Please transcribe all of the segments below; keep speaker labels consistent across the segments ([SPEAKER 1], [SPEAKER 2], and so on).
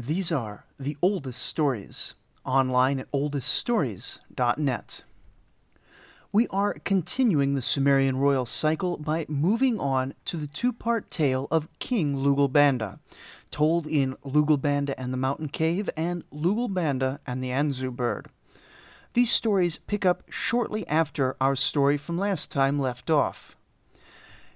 [SPEAKER 1] These are the oldest stories, online at oldeststories.net. We are continuing the Sumerian royal cycle by moving on to the two part tale of King Lugalbanda, told in Lugalbanda and the Mountain Cave and Lugalbanda and the Anzu Bird. These stories pick up shortly after our story from last time left off.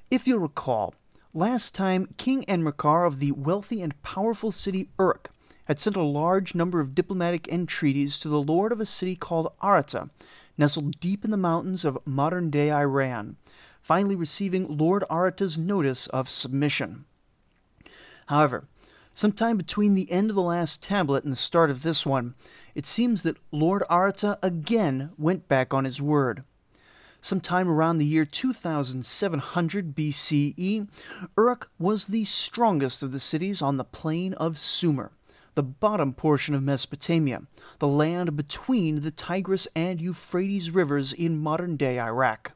[SPEAKER 1] If you'll recall, last time King Enmerkar of the wealthy and powerful city Uruk had sent a large number of diplomatic entreaties to the lord of a city called Arata, nestled deep in the mountains of modern day Iran, finally receiving Lord Arata's notice of submission. However, sometime between the end of the last tablet and the start of this one, it seems that Lord Arata again went back on his word. Sometime around the year 2700 BCE, Uruk was the strongest of the cities on the plain of Sumer, the bottom portion of Mesopotamia, the land between the Tigris and Euphrates rivers in modern day Iraq.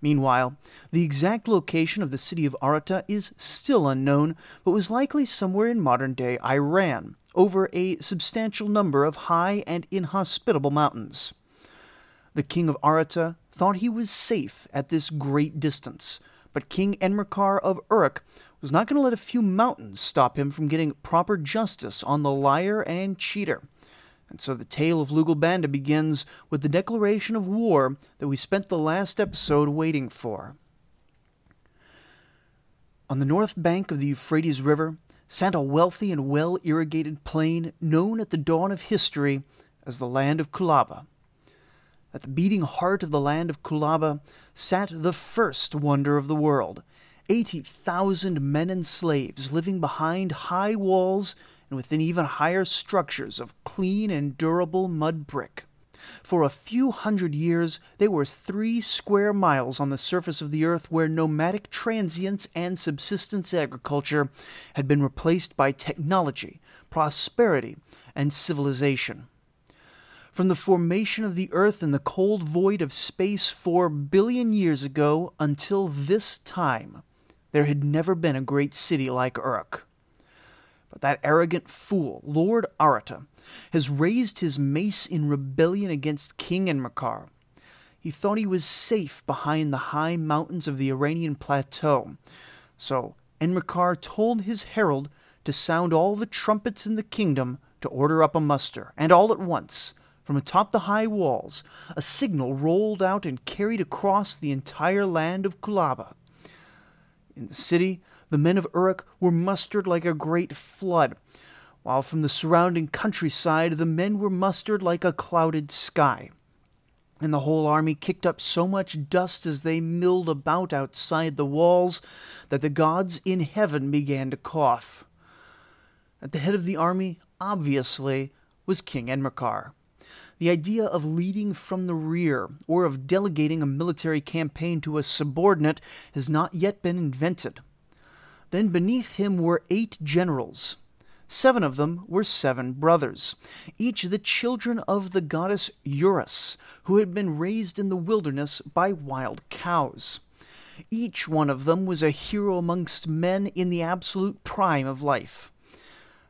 [SPEAKER 1] Meanwhile, the exact location of the city of Arata is still unknown, but was likely somewhere in modern day Iran, over a substantial number of high and inhospitable mountains. The king of Arata thought he was safe at this great distance, but King Enmerkar of Uruk was not going to let a few mountains stop him from getting proper justice on the liar and cheater. And so the tale of Lugalbanda begins with the declaration of war that we spent the last episode waiting for. On the north bank of the Euphrates River sat a wealthy and well irrigated plain known at the dawn of history as the land of Kulaba. At the beating heart of the land of Kulaba sat the first wonder of the world 80,000 men and slaves living behind high walls and within even higher structures of clean and durable mud brick. For a few hundred years, there were three square miles on the surface of the earth where nomadic transience and subsistence agriculture had been replaced by technology, prosperity, and civilization. From the formation of the earth in the cold void of space four billion years ago until this time, there had never been a great city like Uruk. But that arrogant fool, Lord Arata, has raised his mace in rebellion against King Enmerkar. He thought he was safe behind the high mountains of the Iranian plateau. So Enmerkar told his herald to sound all the trumpets in the kingdom to order up a muster, and all at once, from atop the high walls, a signal rolled out and carried across the entire land of Kulaba. In the city, the men of Uruk were mustered like a great flood, while from the surrounding countryside the men were mustered like a clouded sky. And the whole army kicked up so much dust as they milled about outside the walls that the gods in heaven began to cough. At the head of the army, obviously, was King Enmerkar. The idea of leading from the rear or of delegating a military campaign to a subordinate has not yet been invented. Then beneath him were eight generals. Seven of them were seven brothers, each the children of the goddess Urus, who had been raised in the wilderness by wild cows. Each one of them was a hero amongst men in the absolute prime of life.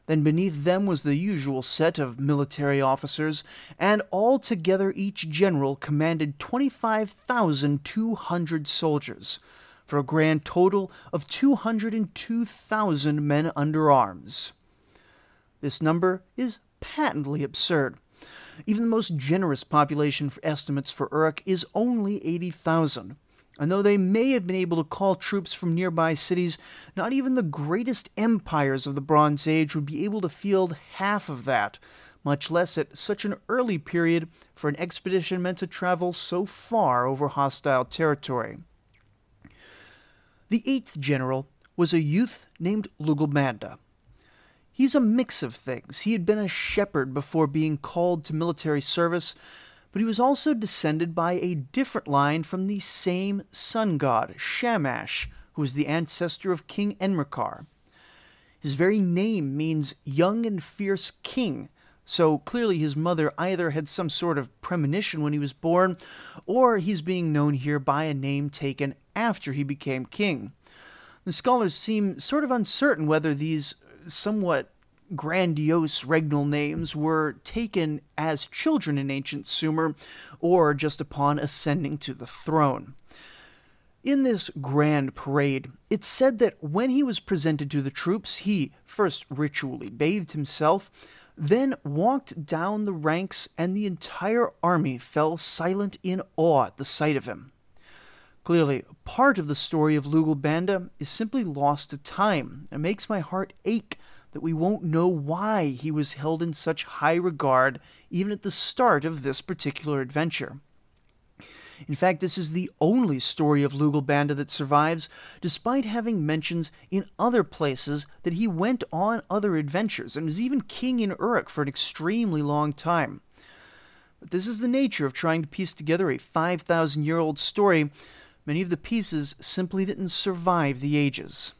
[SPEAKER 1] Then beneath them was the usual set of military officers, and altogether each general commanded 25,200 soldiers, for a grand total of 202,000 men under arms. This number is patently absurd. Even the most generous population estimates for Uruk is only 80,000. And though they may have been able to call troops from nearby cities, not even the greatest empires of the Bronze Age would be able to field half of that, much less at such an early period for an expedition meant to travel so far over hostile territory. The eighth general was a youth named Lugalbanda. He's a mix of things. He had been a shepherd before being called to military service, but he was also descended by a different line from the same sun god, Shamash, who was the ancestor of King Enmerkar. His very name means young and fierce king, so clearly his mother either had some sort of premonition when he was born, or he's being known here by a name taken after he became king. The scholars seem sort of uncertain whether these somewhat grandiose regnal names were taken as children in ancient Sumer or just upon ascending to the throne. In this grand parade, it's said that when he was presented to the troops, he first ritually bathed himself, then walked down the ranks, and the entire army fell silent in awe at the sight of him. Clearly, part of the story of Lugalbanda is simply lost to time. and makes my heart ache that we won't know why he was held in such high regard even at the start of this particular adventure. In fact, this is the only story of Lugalbanda that survives, despite having mentions in other places that he went on other adventures and was even king in Uruk for an extremely long time. But this is the nature of trying to piece together a 5,000 year old story. Many of the pieces simply didn't survive the ages.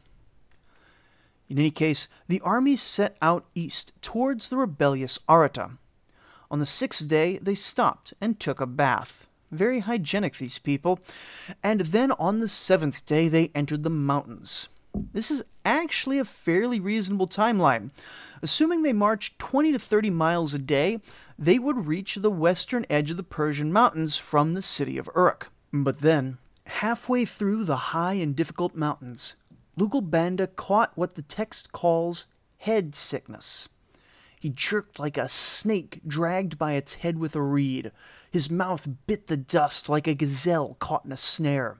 [SPEAKER 1] In any case, the army set out east towards the rebellious Arata. On the sixth day, they stopped and took a bath. Very hygienic, these people. And then on the seventh day, they entered the mountains. This is actually a fairly reasonable timeline. Assuming they marched 20 to 30 miles a day, they would reach the western edge of the Persian mountains from the city of Uruk. But then, halfway through the high and difficult mountains, Lugalbanda caught what the text calls head sickness. He jerked like a snake dragged by its head with a reed. His mouth bit the dust like a gazelle caught in a snare.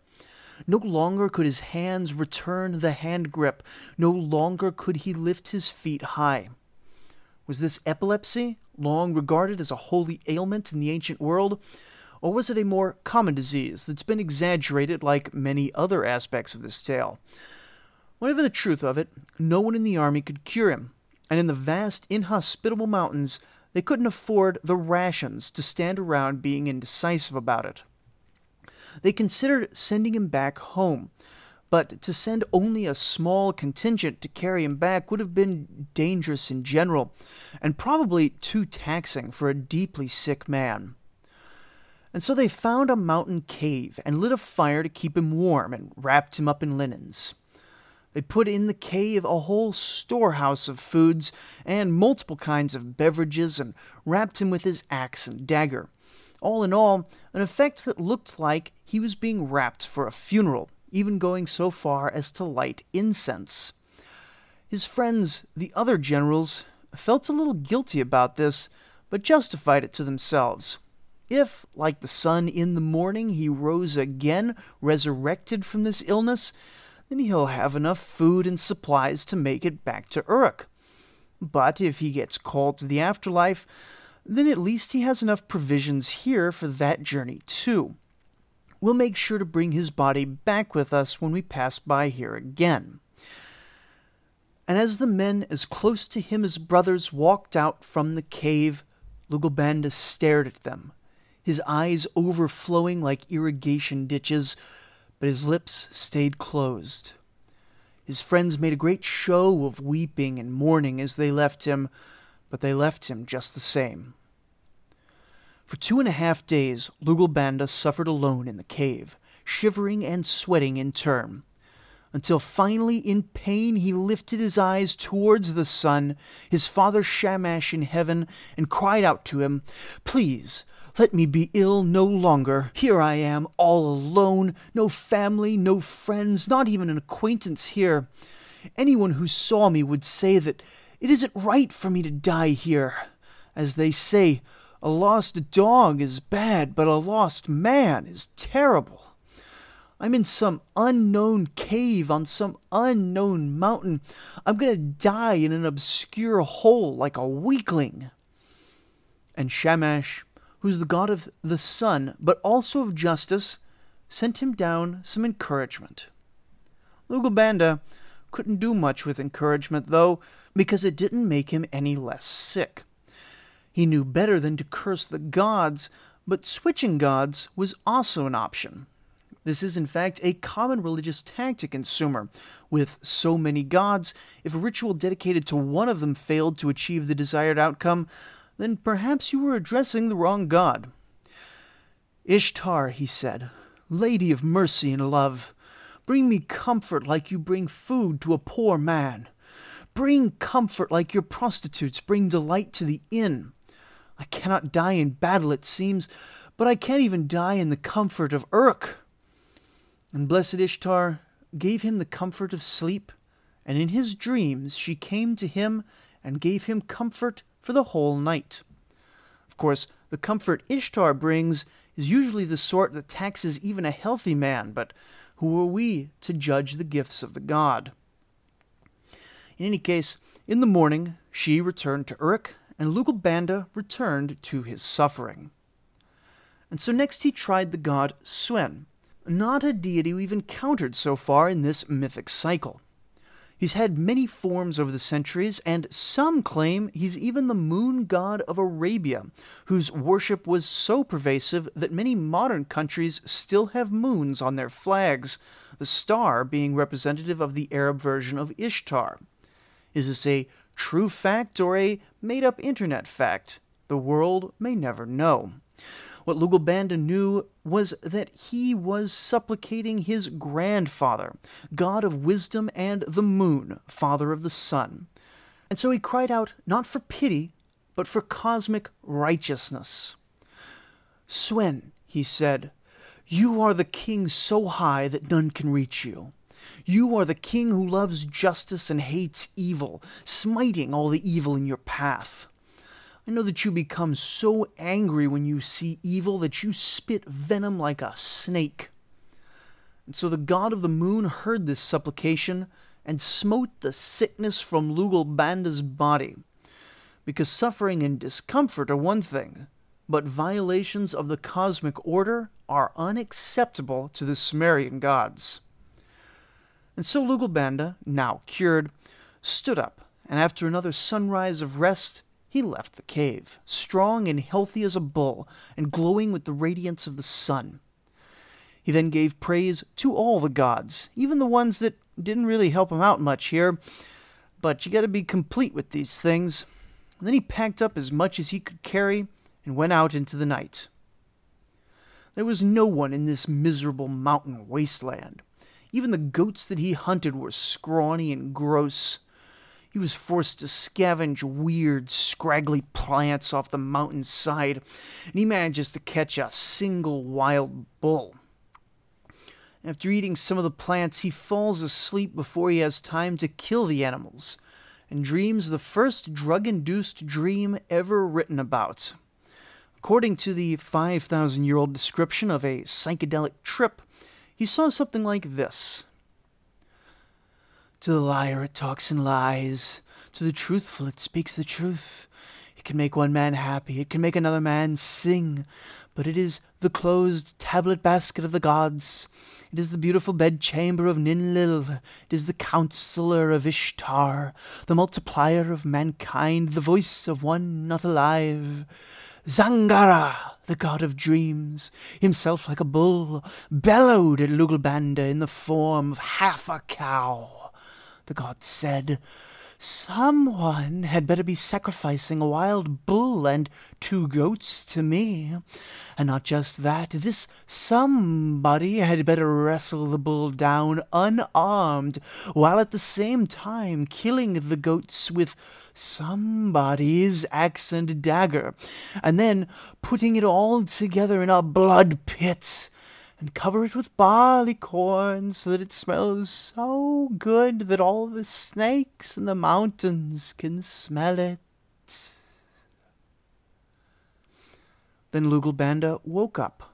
[SPEAKER 1] No longer could his hands return the hand grip. No longer could he lift his feet high. Was this epilepsy, long regarded as a holy ailment in the ancient world? Or was it a more common disease that's been exaggerated like many other aspects of this tale? Whatever the truth of it, no one in the army could cure him, and in the vast, inhospitable mountains, they couldn't afford the rations to stand around being indecisive about it. They considered sending him back home, but to send only a small contingent to carry him back would have been dangerous in general, and probably too taxing for a deeply sick man. And so they found a mountain cave and lit a fire to keep him warm and wrapped him up in linens. They put in the cave a whole storehouse of foods and multiple kinds of beverages and wrapped him with his axe and dagger. All in all, an effect that looked like he was being wrapped for a funeral, even going so far as to light incense. His friends, the other generals, felt a little guilty about this, but justified it to themselves. If, like the sun in the morning, he rose again, resurrected from this illness, then he'll have enough food and supplies to make it back to Uruk. But if he gets called to the afterlife, then at least he has enough provisions here for that journey too. We'll make sure to bring his body back with us when we pass by here again. And as the men as close to him as brothers walked out from the cave, Lugalbanda stared at them, his eyes overflowing like irrigation ditches, but his lips stayed closed. His friends made a great show of weeping and mourning as they left him, but they left him just the same. For two and a half days, Lugalbanda suffered alone in the cave, shivering and sweating in turn, until finally, in pain, he lifted his eyes towards the sun, his father Shamash in heaven, and cried out to him, Please, let me be ill no longer. Here I am, all alone, no family, no friends, not even an acquaintance here. Anyone who saw me would say that it isn't right for me to die here. As they say, a lost dog is bad, but a lost man is terrible. I'm in some unknown cave on some unknown mountain. I'm going to die in an obscure hole like a weakling. And Shamash who's the god of the sun, but also of justice, sent him down some encouragement. Lugalbanda couldn't do much with encouragement, though, because it didn't make him any less sick. He knew better than to curse the gods, but switching gods was also an option. This is, in fact, a common religious tactic in Sumer. With so many gods, if a ritual dedicated to one of them failed to achieve the desired outcome, then perhaps you were addressing the wrong god. Ishtar, he said, Lady of mercy and love, bring me comfort like you bring food to a poor man. Bring comfort like your prostitutes bring delight to the inn. I cannot die in battle, it seems, but I can't even die in the comfort of Uruk. And blessed Ishtar gave him the comfort of sleep, and in his dreams she came to him and gave him comfort for the whole night. Of course, the comfort Ishtar brings is usually the sort that taxes even a healthy man, but who are we to judge the gifts of the god? In any case, in the morning she returned to Uruk, and Lugalbanda returned to his suffering. And so next he tried the god Swen, not a deity we've encountered so far in this mythic cycle. He's had many forms over the centuries, and some claim he's even the moon god of Arabia, whose worship was so pervasive that many modern countries still have moons on their flags, the star being representative of the Arab version of Ishtar. Is this a true fact or a made up internet fact? The world may never know. What Lugalbanda knew was that he was supplicating his grandfather, god of wisdom and the moon, father of the sun. And so he cried out not for pity, but for cosmic righteousness. Swen, he said, you are the king so high that none can reach you. You are the king who loves justice and hates evil, smiting all the evil in your path. I know that you become so angry when you see evil that you spit venom like a snake. And so the god of the moon heard this supplication and smote the sickness from Lugalbanda's body. Because suffering and discomfort are one thing, but violations of the cosmic order are unacceptable to the Sumerian gods. And so Lugalbanda, now cured, stood up, and after another sunrise of rest, he left the cave, strong and healthy as a bull, and glowing with the radiance of the sun. He then gave praise to all the gods, even the ones that didn't really help him out much here. But you gotta be complete with these things. And then he packed up as much as he could carry and went out into the night. There was no one in this miserable mountain wasteland. Even the goats that he hunted were scrawny and gross. He was forced to scavenge weird, scraggly plants off the mountainside, and he manages to catch a single wild bull. After eating some of the plants, he falls asleep before he has time to kill the animals, and dreams the first drug induced dream ever written about. According to the 5,000 year old description of a psychedelic trip, he saw something like this to the liar it talks and lies. To the truthful it speaks the truth. It can make one man happy, it can make another man sing. But it is the closed tablet basket of the gods. It is the beautiful bedchamber of Ninlil. It is the counselor of Ishtar, the multiplier of mankind, the voice of one not alive. Zangara, the god of dreams, himself like a bull, bellowed at Lugalbanda in the form of half a cow the god said. Someone had better be sacrificing a wild bull and two goats to me. And not just that, this somebody had better wrestle the bull down unarmed, while at the same time killing the goats with somebody's axe and dagger, and then putting it all together in a blood pit and cover it with barley corn so that it smells so good that all the snakes in the mountains can smell it. Then Lugalbanda woke up.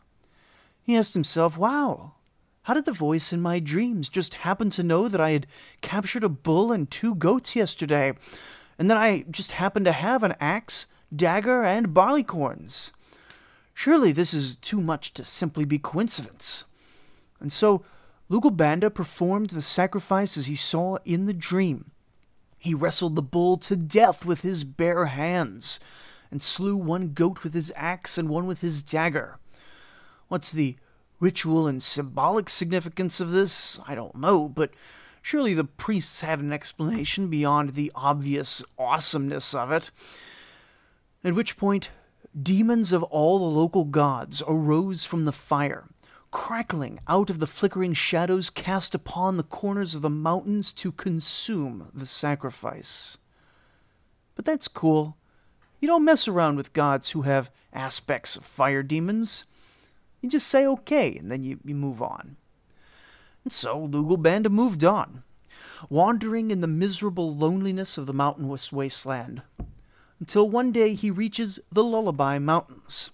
[SPEAKER 1] He asked himself, Wow, how did the voice in my dreams just happen to know that I had captured a bull and two goats yesterday, and that I just happened to have an axe, dagger, and barleycorns? Surely this is too much to simply be coincidence. And so Lugalbanda performed the sacrifices he saw in the dream. He wrestled the bull to death with his bare hands, and slew one goat with his axe and one with his dagger. What's the ritual and symbolic significance of this? I don't know, but surely the priests had an explanation beyond the obvious awesomeness of it. At which point, demons of all the local gods arose from the fire, crackling out of the flickering shadows cast upon the corners of the mountains to consume the sacrifice. But that's cool. You don't mess around with gods who have aspects of fire demons. You just say okay, and then you, you move on. And so Lugalbanda moved on, wandering in the miserable loneliness of the mountainous wasteland, until one day he reaches the Lulubi Mountains.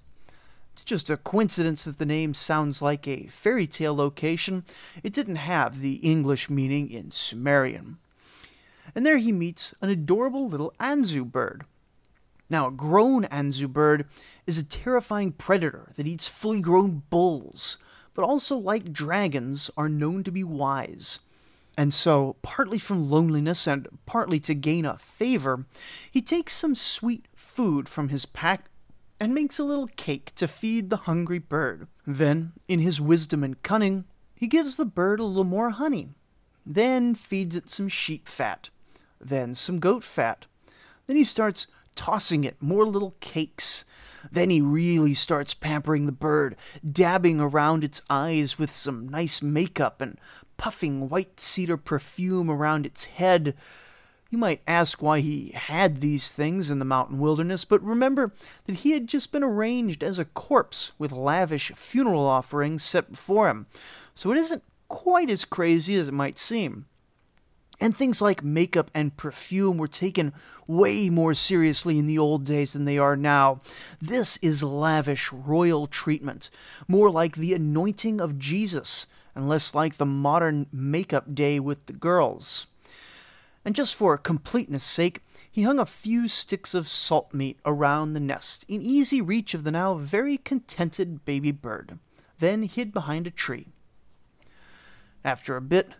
[SPEAKER 1] It's just a coincidence that the name sounds like a fairy tale location. It didn't have the English meaning in Sumerian. And there he meets an adorable little Anzu bird. Now, a grown Anzu bird is a terrifying predator that eats fully grown bulls, but also, like dragons, are known to be wise. And so, partly from loneliness and partly to gain a favor, he takes some sweet food from his pack and makes a little cake to feed the hungry bird. Then, in his wisdom and cunning, he gives the bird a little more honey. Then feeds it some sheep fat. Then some goat fat. Then he starts tossing it more little cakes. Then he really starts pampering the bird, dabbing around its eyes with some nice makeup and puffing white cedar perfume around its head. You might ask why he had these things in the mountain wilderness, but remember that he had just been arranged as a corpse with lavish funeral offerings set before him, so it isn't quite as crazy as it might seem. And things like makeup and perfume were taken way more seriously in the old days than they are now. This is lavish royal treatment, more like the anointing of Jesus, and less like the modern makeup day with the girls. And just for completeness' sake, he hung a few sticks of salt meat around the nest, in easy reach of the now very contented baby bird, then hid behind a tree. After a bit,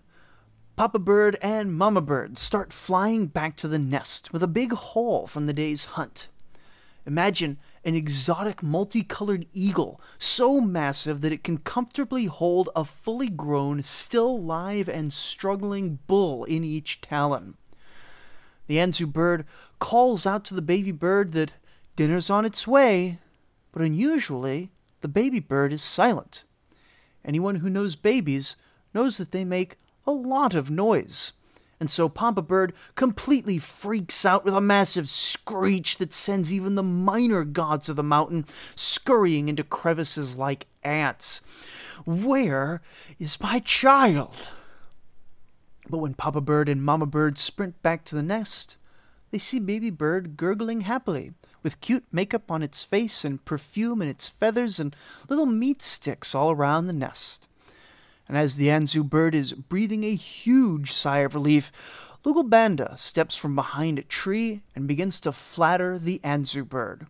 [SPEAKER 1] Papa Bird and Mama Bird start flying back to the nest with a big haul from the day's hunt. Imagine an exotic multicolored eagle so massive that it can comfortably hold a fully grown, still live and struggling bull in each talon. The Anzu bird calls out to the baby bird that dinner's on its way, but unusually, the baby bird is silent. Anyone who knows babies knows that they make a lot of noise. And so Papa Bird completely freaks out with a massive screech that sends even the minor gods of the mountain scurrying into crevices like ants. Where is my child? But when Papa Bird and Mama Bird sprint back to the nest, they see Baby Bird gurgling happily, with cute makeup on its face and perfume in its feathers and little meat sticks all around the nest and as the Anzu bird is breathing a huge sigh of relief, Lugalbanda steps from behind a tree and begins to flatter the Anzu bird.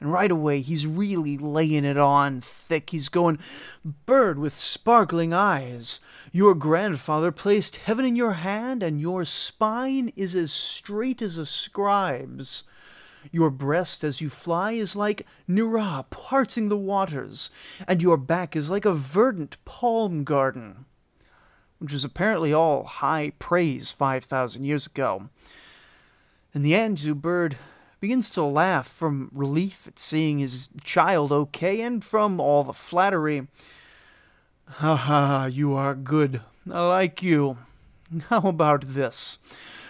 [SPEAKER 1] And right away, he's really laying it on thick. He's going, Bird with sparkling eyes, your grandfather placed heaven in your hand, and your spine is as straight as a scribe's. Your breast as you fly is like Nira parting the waters, and your back is like a verdant palm garden. Which was apparently all high praise 5,000 years ago. And the Anzu bird begins to laugh from relief at seeing his child okay and from all the flattery. Ha ha, you are good. I like you. How about this?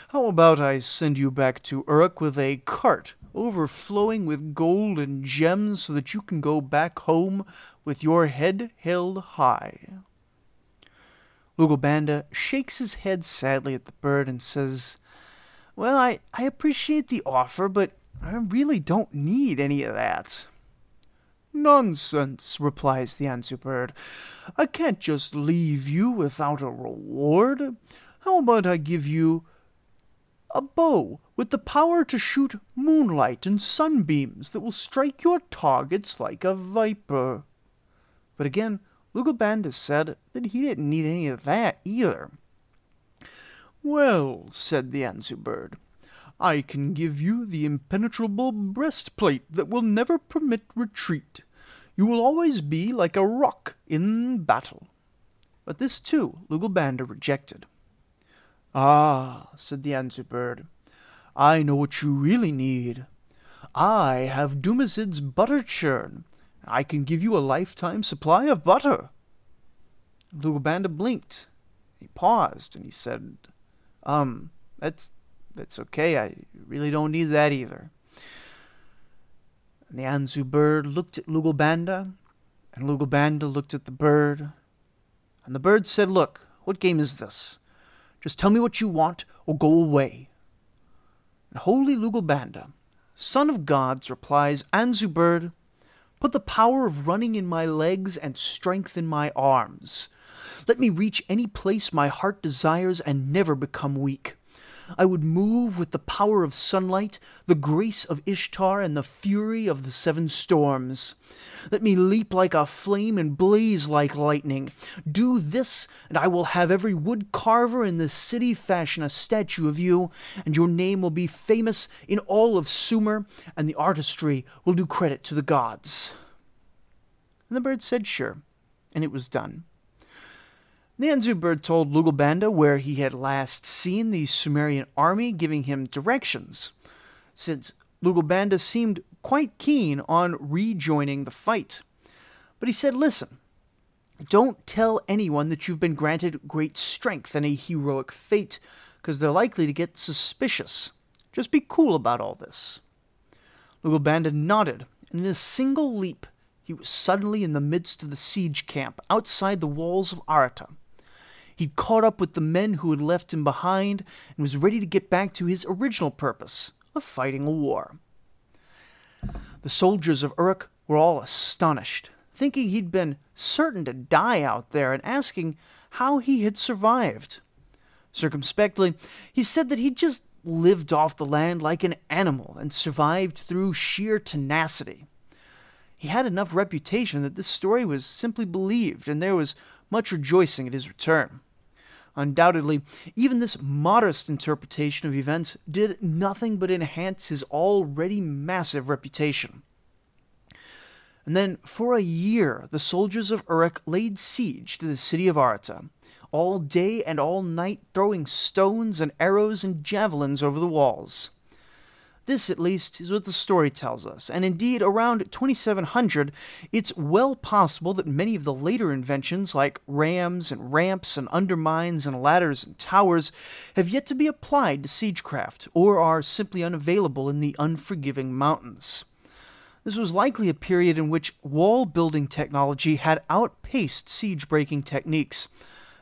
[SPEAKER 1] How about I send you back to Uruk with a cart overflowing with gold and gems so that you can go back home with your head held high. Lugalbanda shakes his head sadly at the bird and says, Well, I, I appreciate the offer, but I really don't need any of that. Nonsense, replies the Anzu bird. I can't just leave you without a reward. How about I give you a bow with the power to shoot moonlight and sunbeams that will strike your targets like a viper. But again, Lugalbanda said that he didn't need any of that either. Well, said the Anzu bird, I can give you the impenetrable breastplate that will never permit retreat. You will always be like a rock in battle. But this too Lugalbanda rejected. Ah, said the Anzu bird, I know what you really need. I have Dumuzid's butter churn. I can give you a lifetime supply of butter. Lugalbanda blinked. He paused and he said, Um, that's that's okay. I really don't need that either. And the Anzu bird looked at Lugalbanda, and Lugalbanda looked at the bird. And the bird said, Look, what game is this? Just tell me what you want or go away. And holy Lugalbanda, son of gods, replies, Anzu bird, put the power of running in my legs and strength in my arms. Let me reach any place my heart desires and never become weak. I would move with the power of sunlight, the grace of Ishtar, and the fury of the seven storms. Let me leap like a flame and blaze like lightning. Do this, and I will have every wood carver in the city fashion a statue of you, and your name will be famous in all of Sumer, and the artistry will do credit to the gods. And the bird said sure, and it was done. The Anzu bird told Lugalbanda where he had last seen the Sumerian army giving him directions, since Lugalbanda seemed quite keen on rejoining the fight. But he said, Listen, don't tell anyone that you've been granted great strength and a heroic fate, because they're likely to get suspicious. Just be cool about all this. Lugalbanda nodded, and in a single leap, he was suddenly in the midst of the siege camp outside the walls of Arata. He'd caught up with the men who had left him behind and was ready to get back to his original purpose of fighting a war. The soldiers of Uruk were all astonished, thinking he'd been certain to die out there and asking how he had survived. Circumspectly, he said that he'd just lived off the land like an animal and survived through sheer tenacity. He had enough reputation that this story was simply believed, and there was much rejoicing at his return. Undoubtedly, even this modest interpretation of events did nothing but enhance his already massive reputation. And then, for a year, the soldiers of Uruk laid siege to the city of Arata, all day and all night throwing stones and arrows and javelins over the walls. This, at least, is what the story tells us, and indeed, around 2700, it's well possible that many of the later inventions, like rams and ramps and undermines and ladders and towers, have yet to be applied to siegecraft, or are simply unavailable in the unforgiving mountains. This was likely a period in which wall building technology had outpaced siege breaking techniques.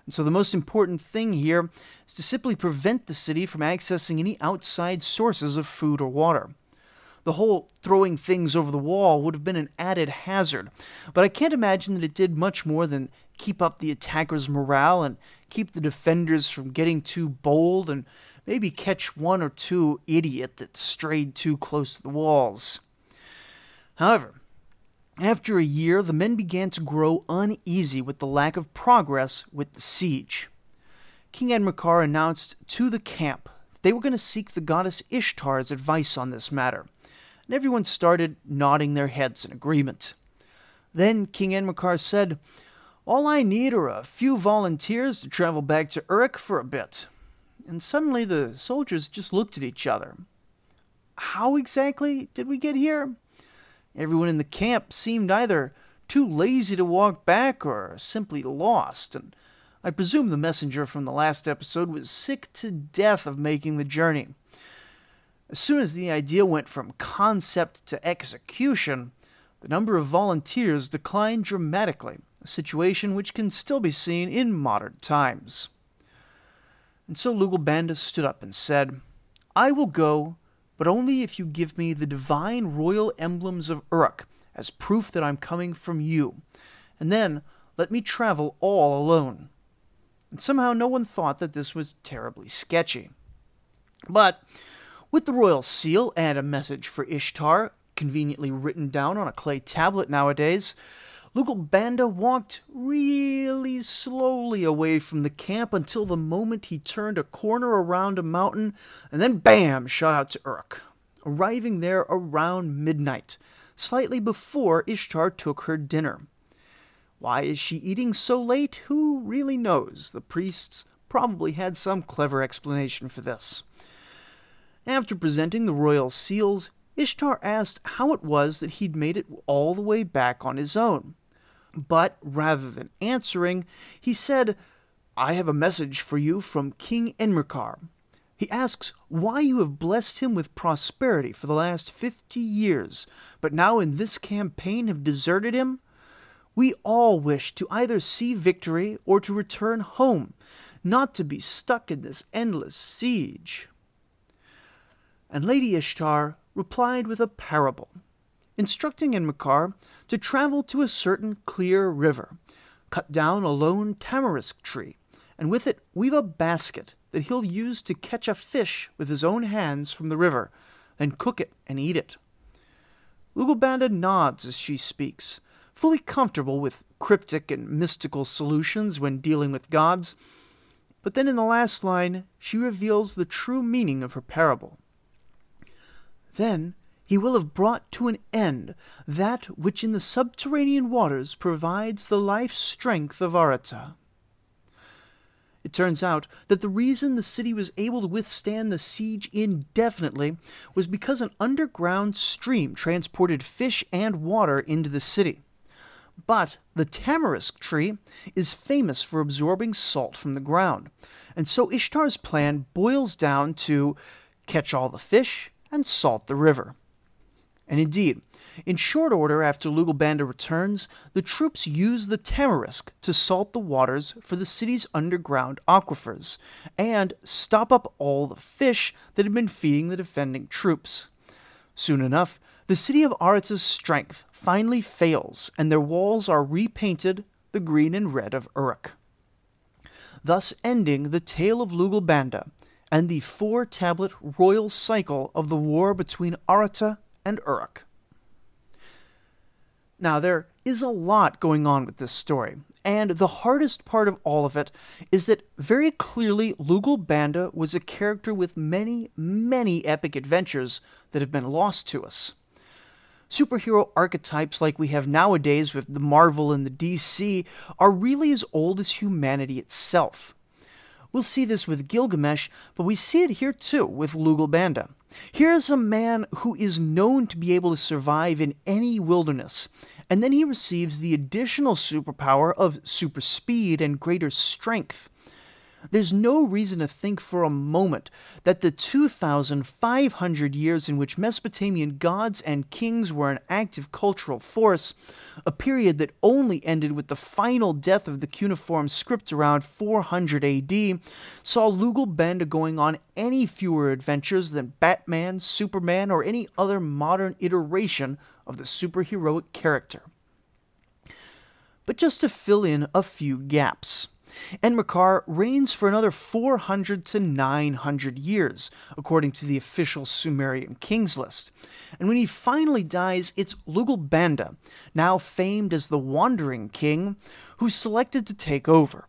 [SPEAKER 1] And so the most important thing here is to simply prevent the city from accessing any outside sources of food or water. The whole throwing things over the wall would have been an added hazard, but I can't imagine that it did much more than keep up the attackers' morale and keep the defenders from getting too bold and maybe catch one or two idiot that strayed too close to the walls. However, after a year, the men began to grow uneasy with the lack of progress with the siege. King Enmerkar announced to the camp that they were going to seek the goddess Ishtar's advice on this matter, and everyone started nodding their heads in agreement. Then King Enmerkar said, All I need are a few volunteers to travel back to Uruk for a bit. And suddenly the soldiers just looked at each other. How exactly did we get here? Everyone in the camp seemed either too lazy to walk back or simply lost, and I presume the messenger from the last episode was sick to death of making the journey. As soon as the idea went from concept to execution, the number of volunteers declined dramatically, a situation which can still be seen in modern times. And so Lugalbanda stood up and said, I will go but only if you give me the divine royal emblems of Uruk as proof that I'm coming from you, and then let me travel all alone. And somehow no one thought that this was terribly sketchy. But with the royal seal and a message for Ishtar, conveniently written down on a clay tablet nowadays, Lugalbanda walked really slowly away from the camp until the moment he turned a corner around a mountain and then bam shot out to Uruk, arriving there around midnight, slightly before Ishtar took her dinner. Why is she eating so late? Who really knows? The priests probably had some clever explanation for this. After presenting the royal seals, Ishtar asked how it was that he'd made it all the way back on his own. But rather than answering, he said, I have a message for you from King Enmerkar. He asks why you have blessed him with prosperity for the last fifty years, but now in this campaign have deserted him? We all wish to either see victory or to return home, not to be stuck in this endless siege. And Lady Ishtar replied with a parable, instructing Enmerkar to travel to a certain clear river, cut down a lone tamarisk tree, and with it weave a basket that he'll use to catch a fish with his own hands from the river, then cook it and eat it. Lugalbanda nods as she speaks, fully comfortable with cryptic and mystical solutions when dealing with gods. But then in the last line, she reveals the true meaning of her parable. Then he will have brought to an end that which in the subterranean waters provides the life strength of Arata. It turns out that the reason the city was able to withstand the siege indefinitely was because an underground stream transported fish and water into the city. But the tamarisk tree is famous for absorbing salt from the ground, and so Ishtar's plan boils down to catch all the fish and salt the river. And indeed, in short order after Lugalbanda returns, the troops use the tamarisk to salt the waters for the city's underground aquifers and stop up all the fish that had been feeding the defending troops. Soon enough, the city of Arata's strength finally fails, and their walls are repainted the green and red of Uruk. Thus ending the tale of Lugalbanda and the four tablet royal cycle of the war between Arata and Uruk. Now, there is a lot going on with this story, and the hardest part of all of it is that very clearly Lugalbanda was a character with many, many epic adventures that have been lost to us. Superhero archetypes like we have nowadays with the Marvel and the DC are really as old as humanity itself. We'll see this with Gilgamesh, but we see it here too with Lugalbanda. Here is a man who is known to be able to survive in any wilderness, and then he receives the additional superpower of super speed and greater strength. There's no reason to think for a moment that the 2,500 years in which Mesopotamian gods and kings were an active cultural force, a period that only ended with the final death of the cuneiform script around 400 AD, saw Lugalbanda going on any fewer adventures than Batman, Superman, or any other modern iteration of the superheroic character. But just to fill in a few gaps. Enmerkar reigns for another 400 to 900 years, according to the official Sumerian kings list. And when he finally dies, it's Lugalbanda, now famed as the Wandering King, who's selected to take over.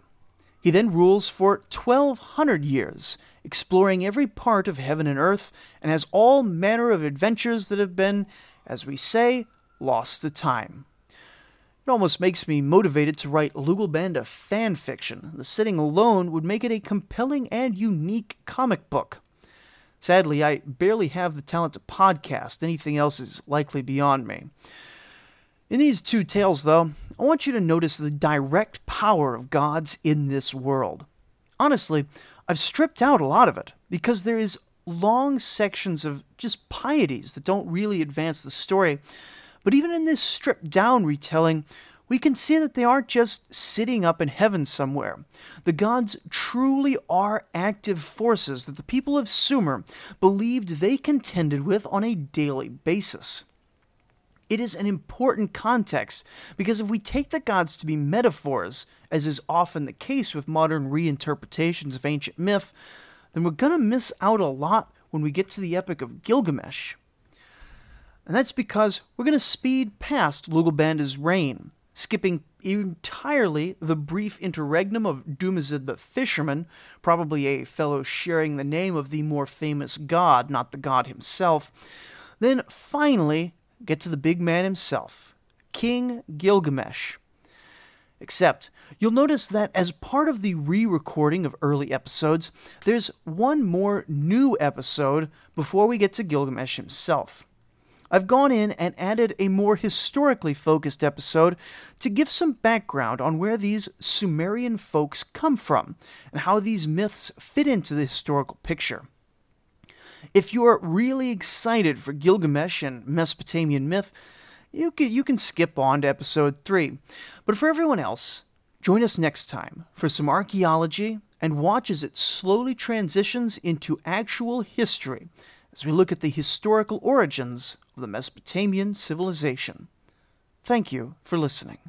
[SPEAKER 1] He then rules for 1200 years, exploring every part of heaven and earth, and has all manner of adventures that have been, as we say, lost to time. It almost makes me motivated to write Lugalbanda fan fiction. The setting alone would make it a compelling and unique comic book. Sadly, I barely have the talent to podcast. Anything else is likely beyond me. In these two tales, though, I want you to notice the direct power of gods in this world. Honestly, I've stripped out a lot of it because there is long sections of just pieties that don't really advance the story but even in this stripped down retelling, we can see that they aren't just sitting up in heaven somewhere. The gods truly are active forces that the people of Sumer believed they contended with on a daily basis. It is an important context because if we take the gods to be metaphors, as is often the case with modern reinterpretations of ancient myth, then we're going to miss out a lot when we get to the Epic of Gilgamesh. And that's because we're going to speed past Lugalbanda's reign, skipping entirely the brief interregnum of Dumuzid the fisherman, probably a fellow sharing the name of the more famous god, not the god himself. Then finally get to the big man himself, King Gilgamesh. Except, you'll notice that as part of the re recording of early episodes, there's one more new episode before we get to Gilgamesh himself. I've gone in and added a more historically focused episode to give some background on where these Sumerian folks come from and how these myths fit into the historical picture. If you're really excited for Gilgamesh and Mesopotamian myth, you can, you can skip on to episode 3. But for everyone else, join us next time for some archaeology and watch as it slowly transitions into actual history as we look at the historical origins of the Mesopotamian civilization. Thank you for listening.